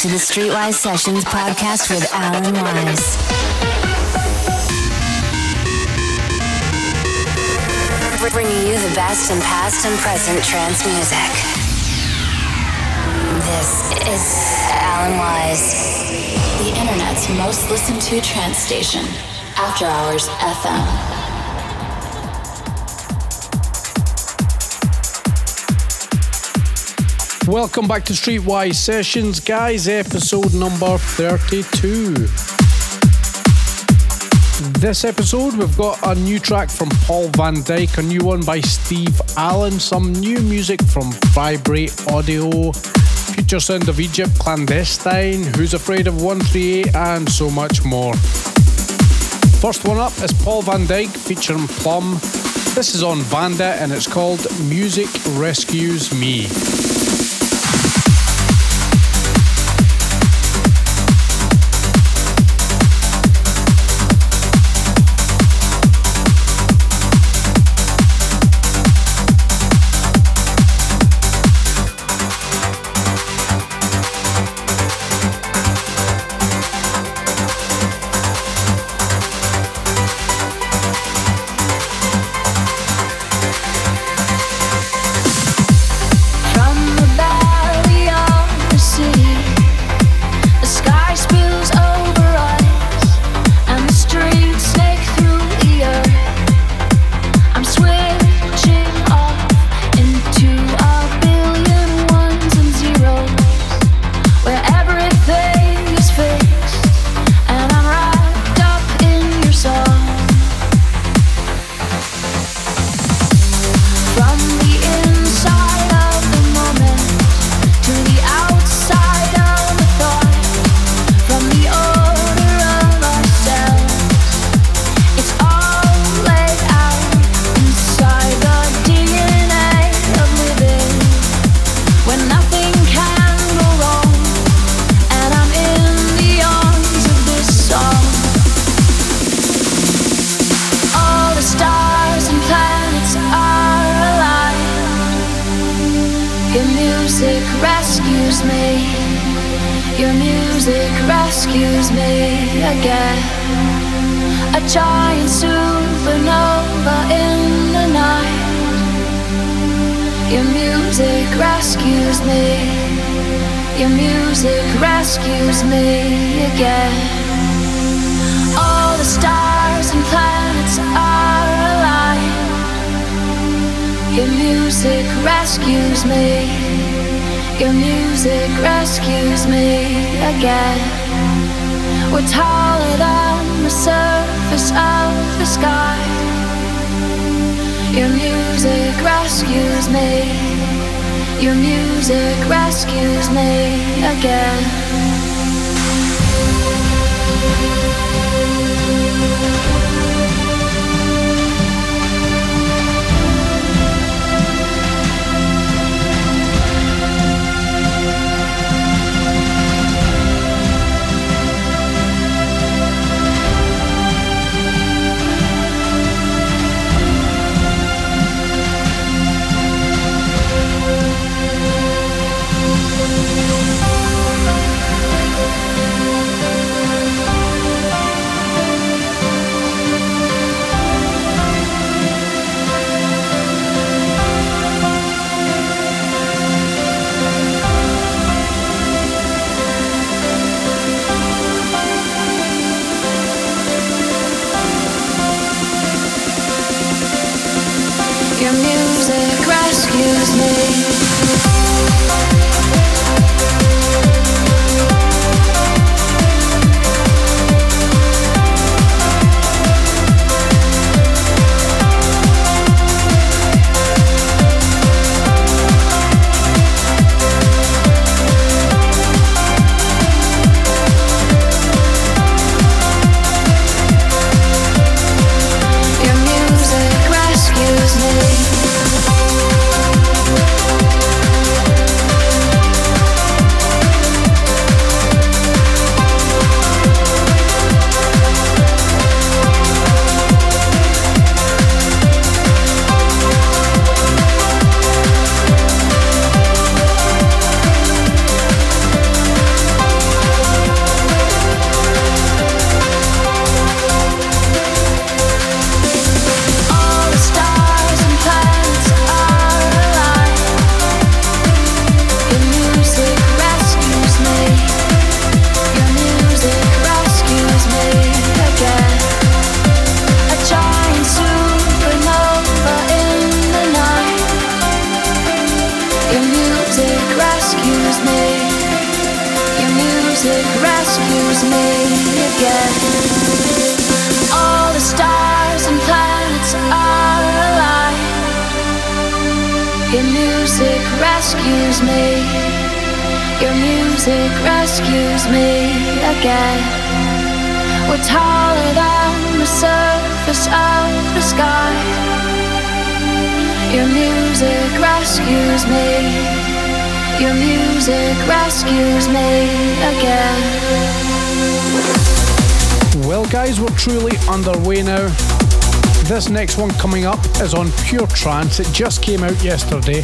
to the Streetwise Sessions podcast with Alan Wise. Bringing you the best in past and present trance music. This is Alan Wise, the internet's most listened to trance station, After Hours FM. Welcome back to Streetwise Sessions, guys, episode number 32. This episode, we've got a new track from Paul van Dyk, a new one by Steve Allen, some new music from Vibrate Audio, Future Sound of Egypt, Clandestine, Who's Afraid of 138, and so much more. First one up is Paul van Dyk featuring Plumb. This is on Vanda and it's called Music Rescues Me. rescues me. Your music rescues me again. All the stars and planets are alive. Your music rescues me. Your music rescues me again. We're taller than the surface of the sky. Your music rescues me. Your music rescues me again. Well, guys, we're truly underway now. This next one coming up is on Pure Trance. It just came out yesterday.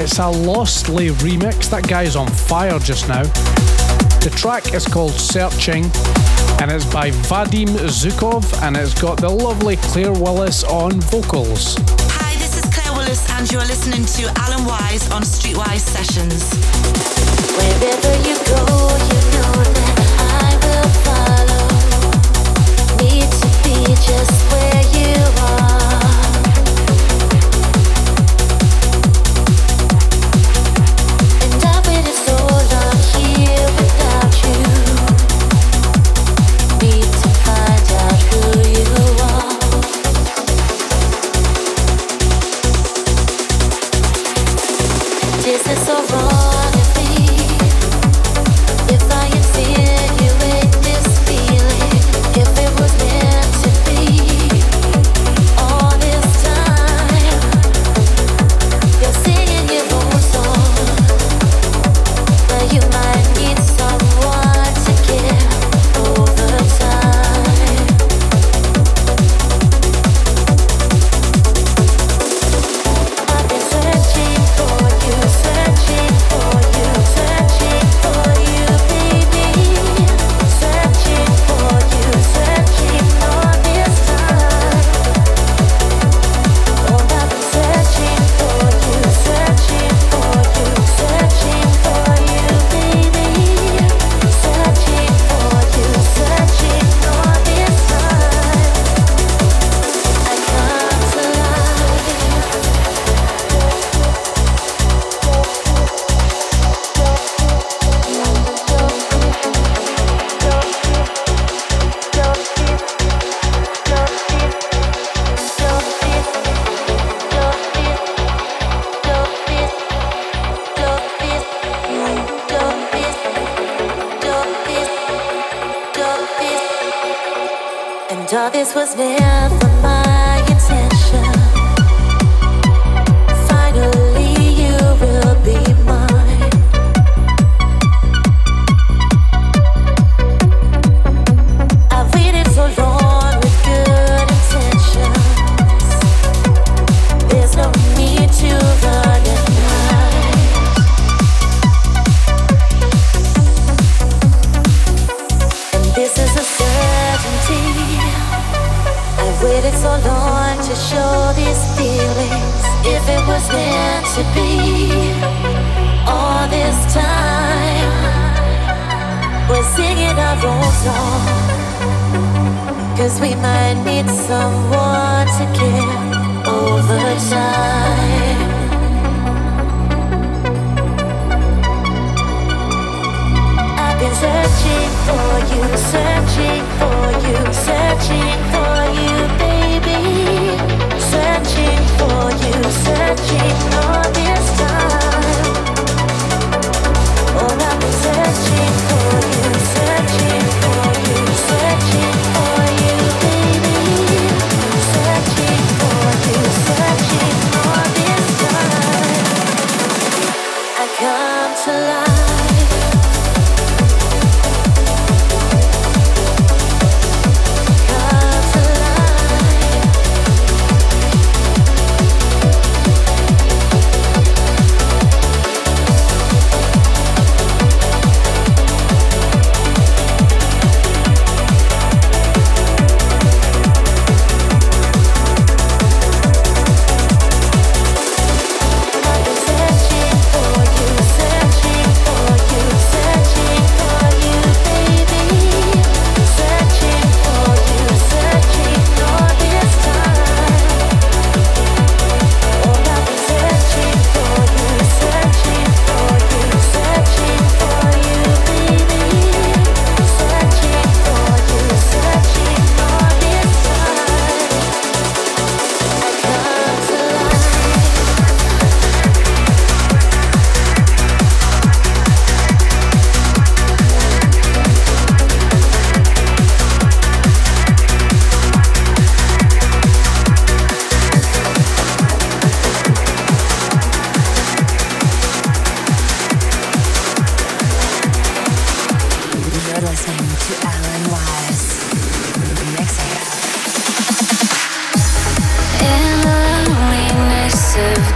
It's a Lostly remix. That guy's on fire just now. The track is called Searching and it's by Vadim Zhukov and it's got the lovely Claire Willis on vocals. Davis, and you're listening to Alan Wise on Streetwise Sessions. Wherever you go, you know that I will follow. Need to be just where you are. and I will be so lost here without you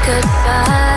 goodbye.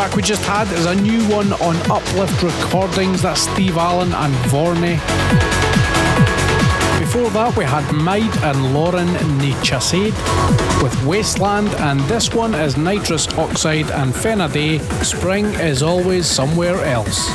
Track we just had is a new one on Uplift Recordings. That's Steve Allen and Vorney. Before that, we had Maid and Lauren Nichasade with Wasteland, and this one is Nitrous Oxide and Fenaday. Spring is always somewhere else.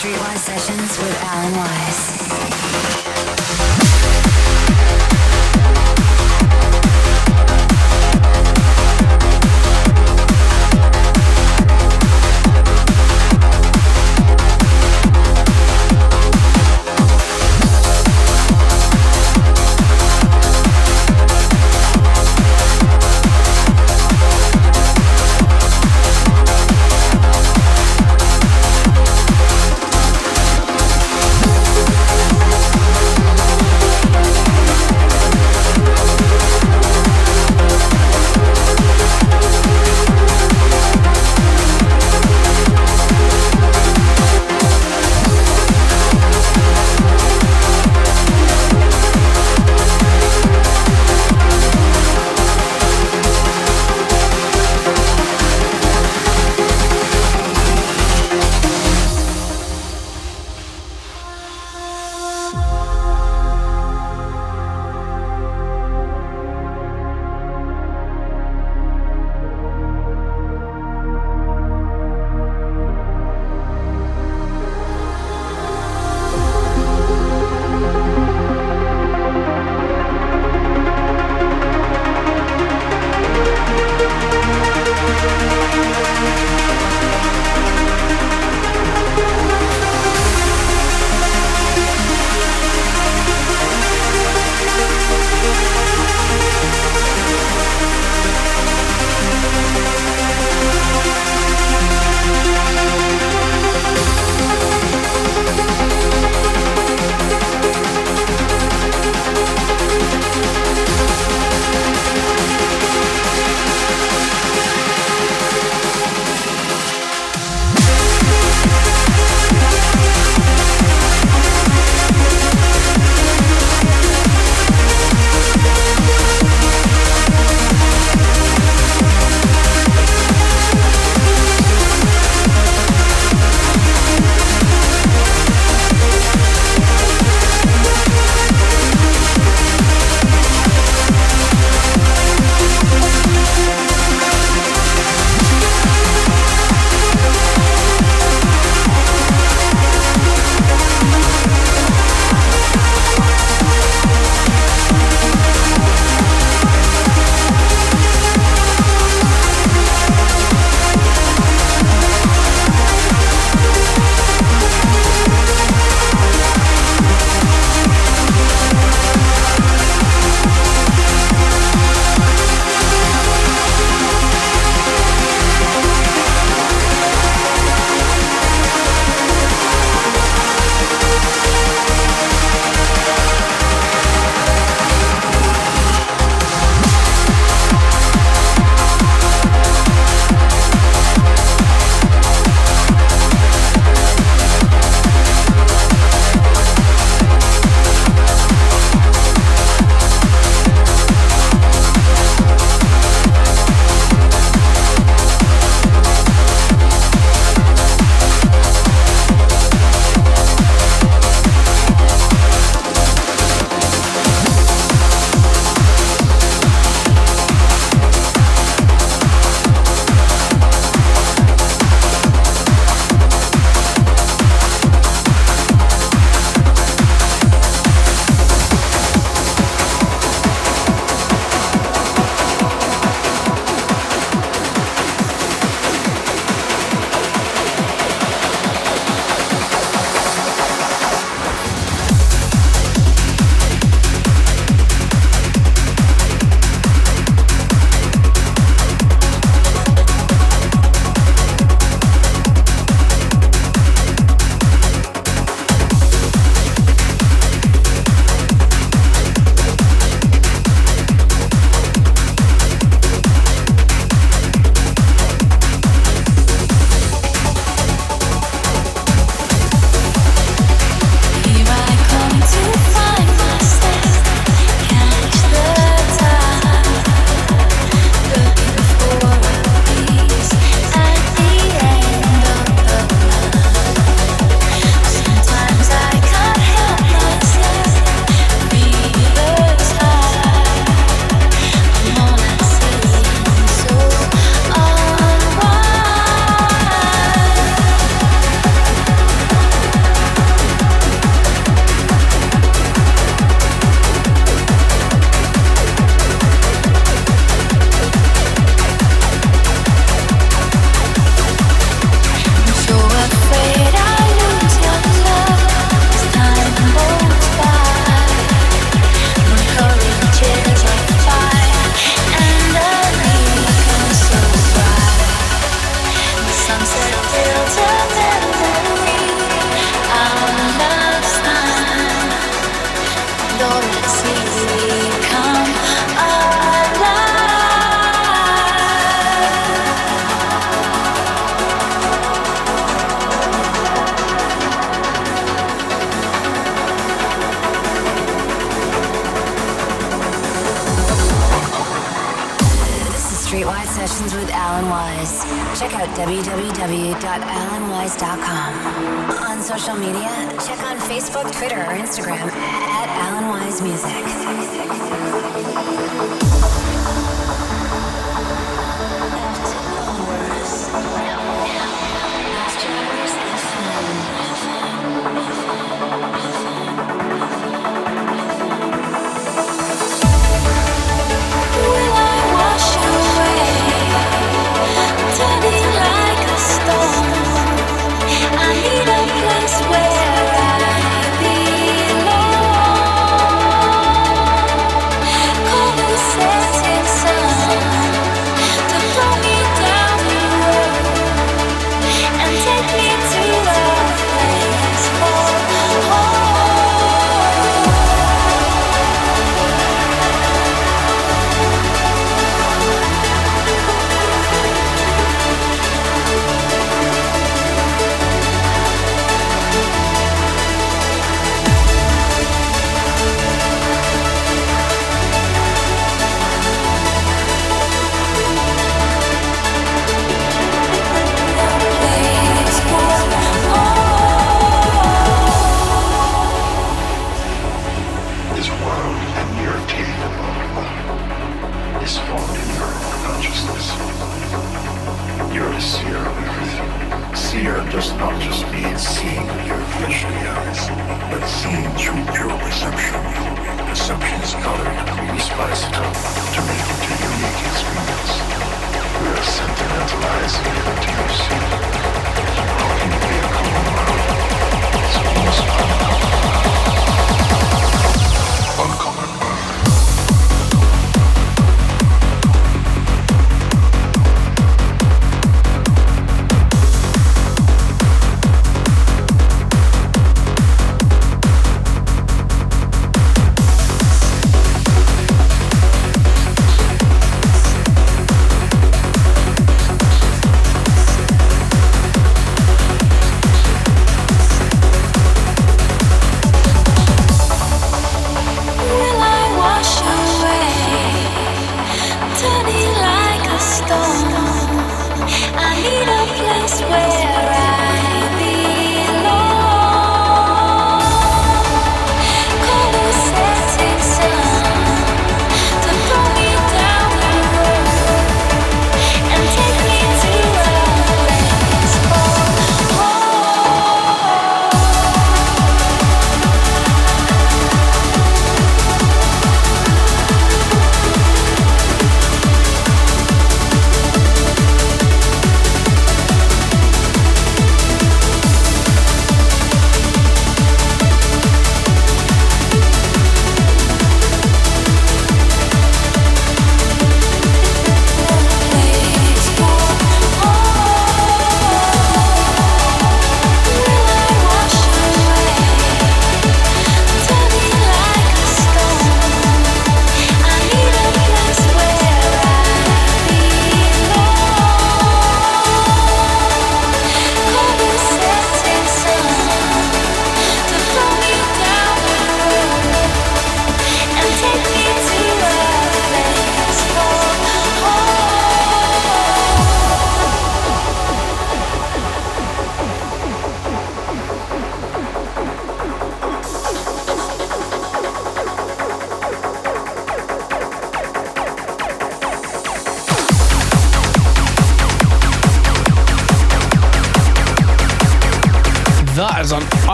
Streetwise Sessions with Alan Wise. www.alanwise.com. On social media, check on Facebook, Twitter, or Instagram at Alan Wise Music.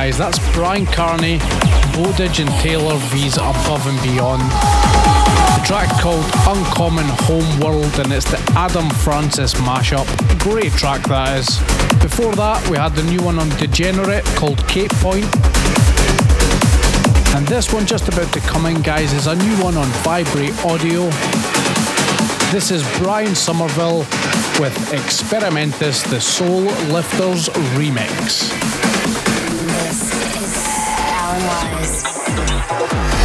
Guys. That's Bryan Kearney, Bowditch, and Taylor V's Above and Beyond. The track called Uncommon Home World, and it's the Adam Francis mashup. Great track that is. Before that, we had the new one on Degenerate called Cape Point. And this one just about to come in, guys, is a new one on Vibrate Audio. This is Brian Somerville with Experimentus, the Soul Lifters remix. That's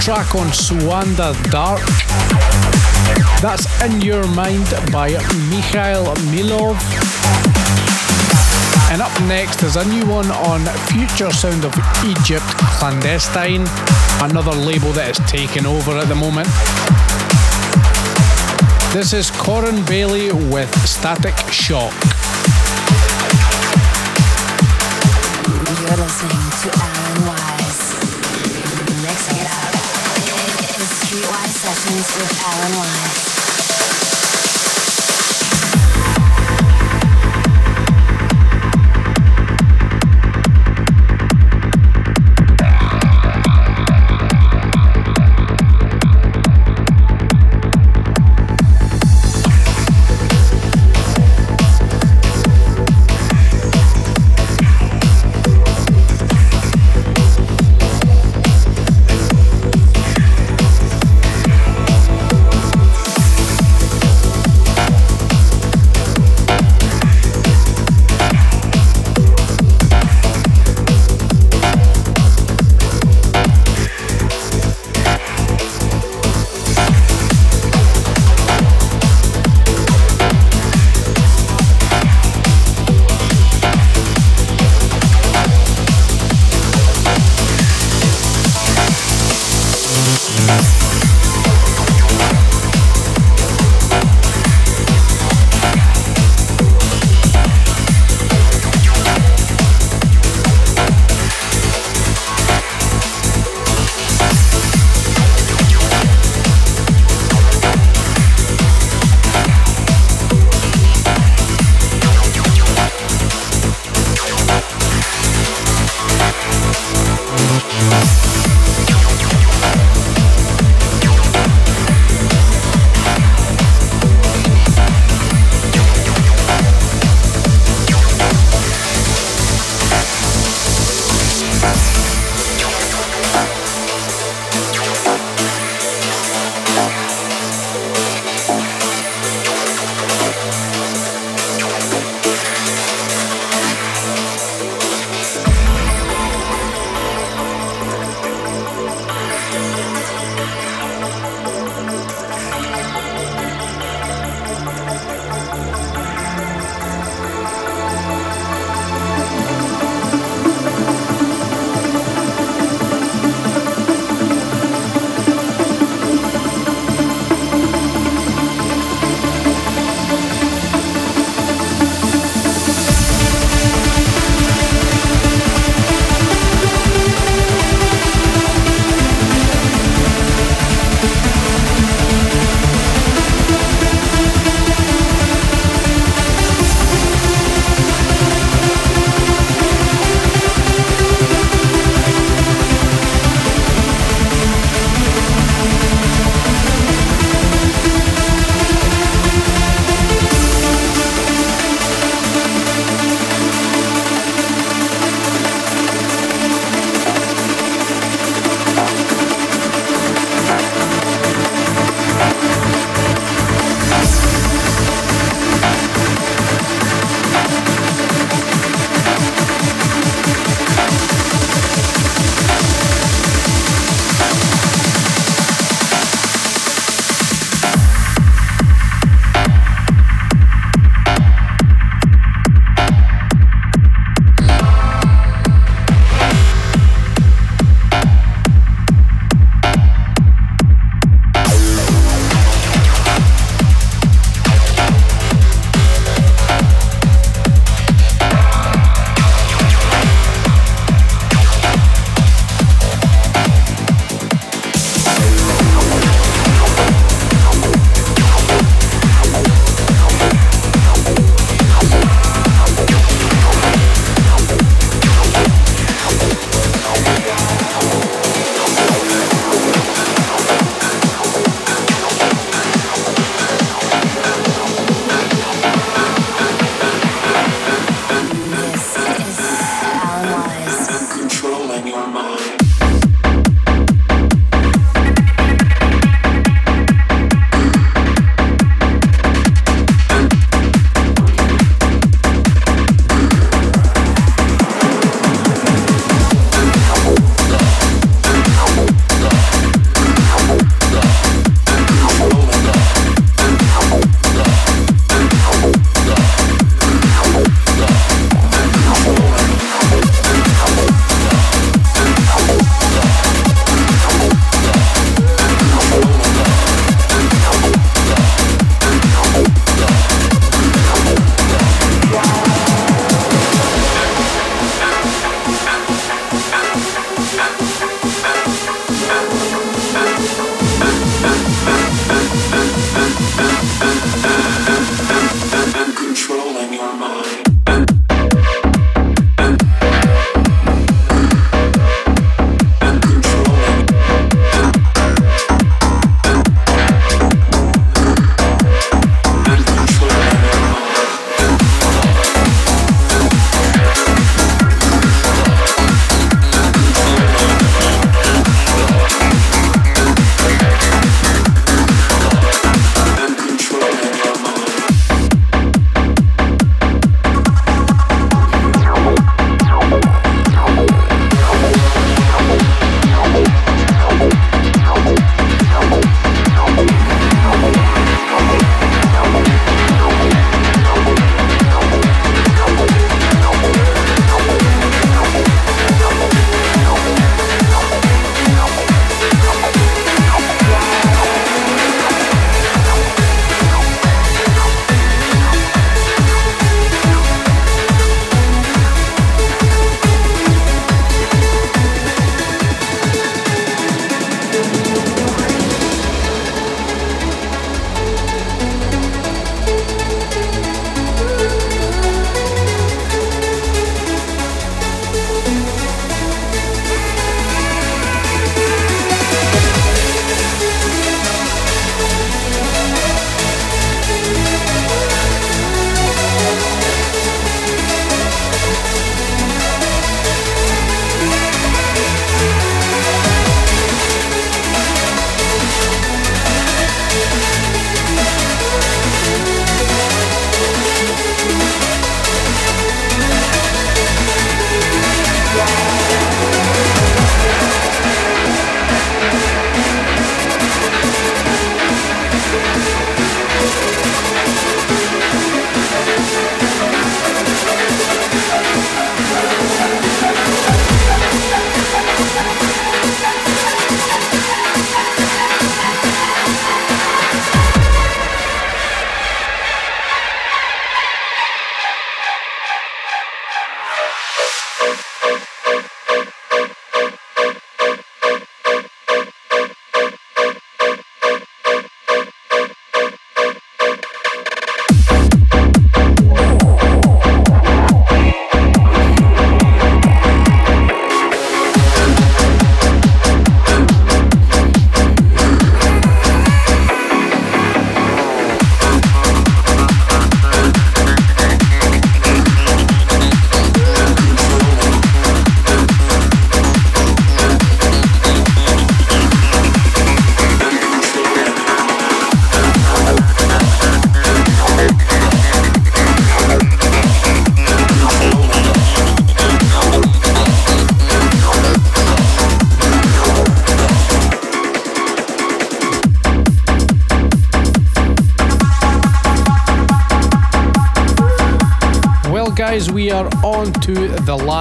track on Suanda Dark. That's In Your Mind by Mikhail Milov. And up next is a new one on Future Sound of Egypt Clandestine, another label that is taking over at the moment. This is Corin Bailey with Static Shock. You're listening to With Alan Wise.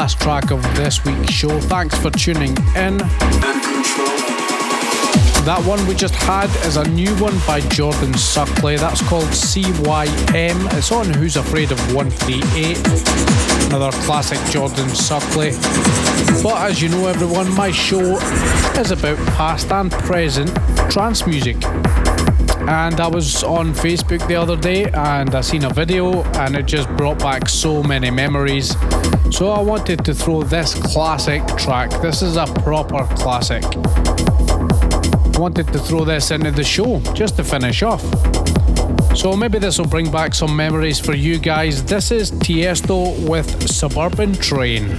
Last track of this week's show. Thanks for tuning in. That one we just had is a new one by Jordan Suckley. That's called CYM. It's on Who's Afraid of 138. Another classic Jordan Suckley. But as you know, everyone, my show is about past and present trance music. And I was on Facebook the other day and I seen a video and it just brought back so many memories. So I wanted to throw this classic track. This is a proper classic wanted to throw this into the show just to finish off. So maybe this will bring back some memories for you guys. This is Tiesto with Suburban Train.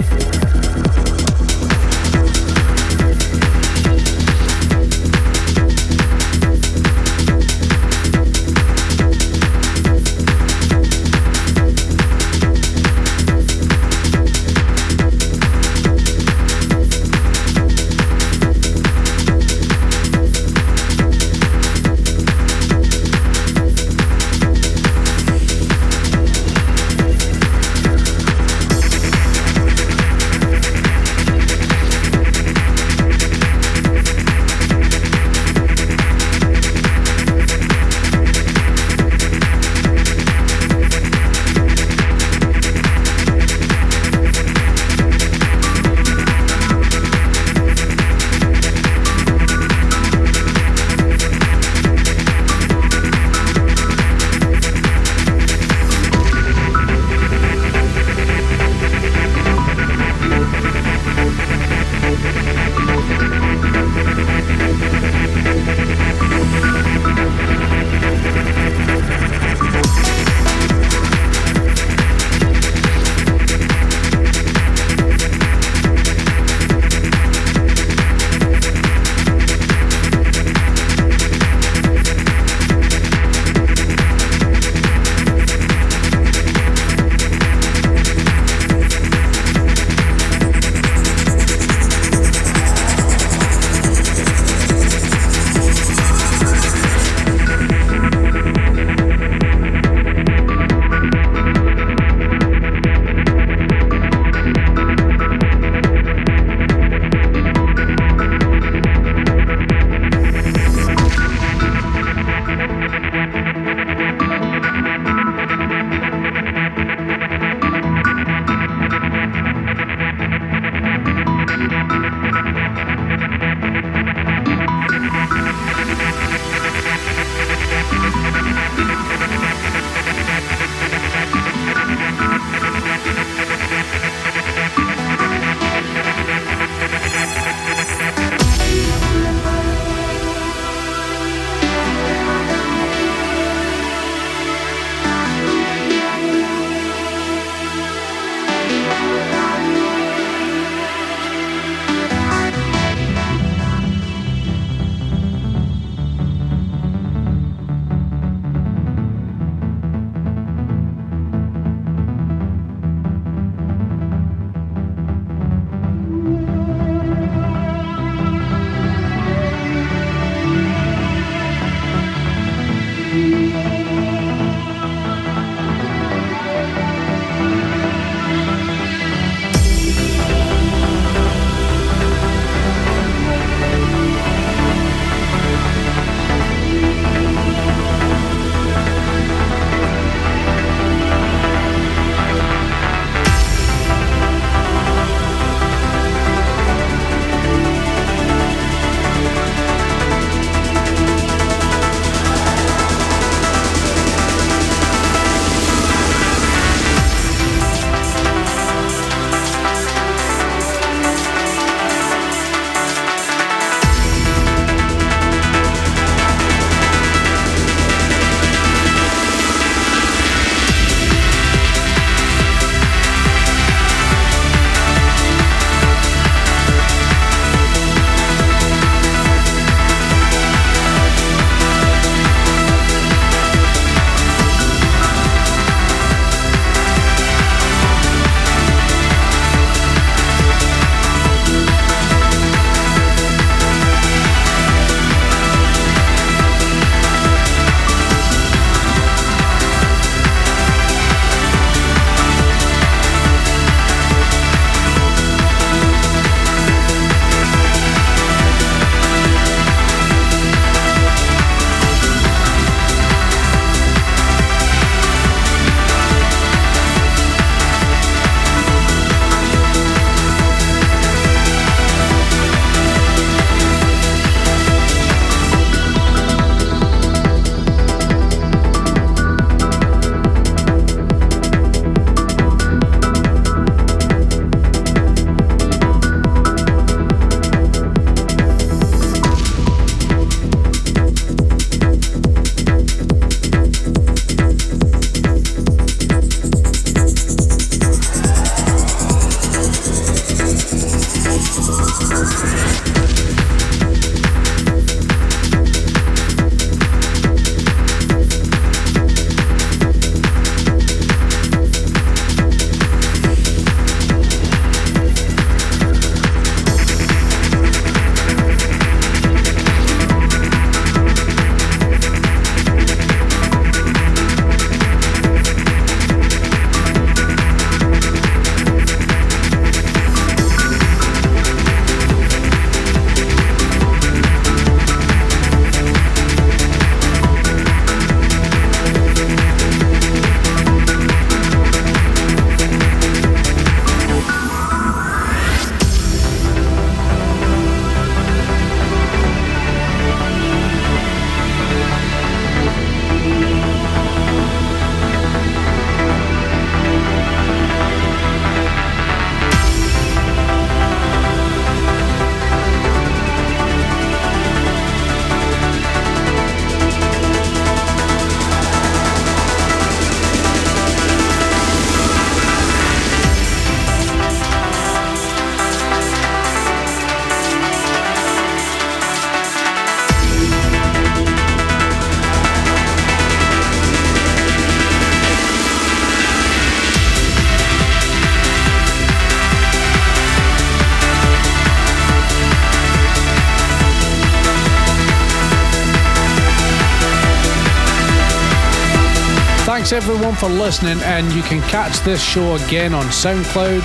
Thanks everyone for listening, and you can catch this show again on SoundCloud.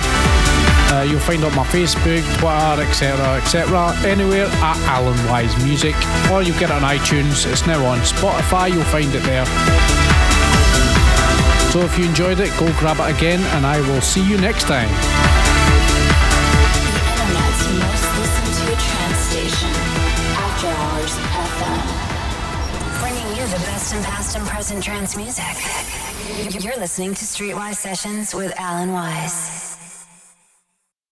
Uh, you'll find on my Facebook, Twitter, etc., etc. Anywhere at Alan Wise Music, or you get it on iTunes. It's now on Spotify. You'll find it there. So if you enjoyed it, go grab it again, and I will see you next time. And trance music. You're listening to Streetwise Sessions with Alan Wise.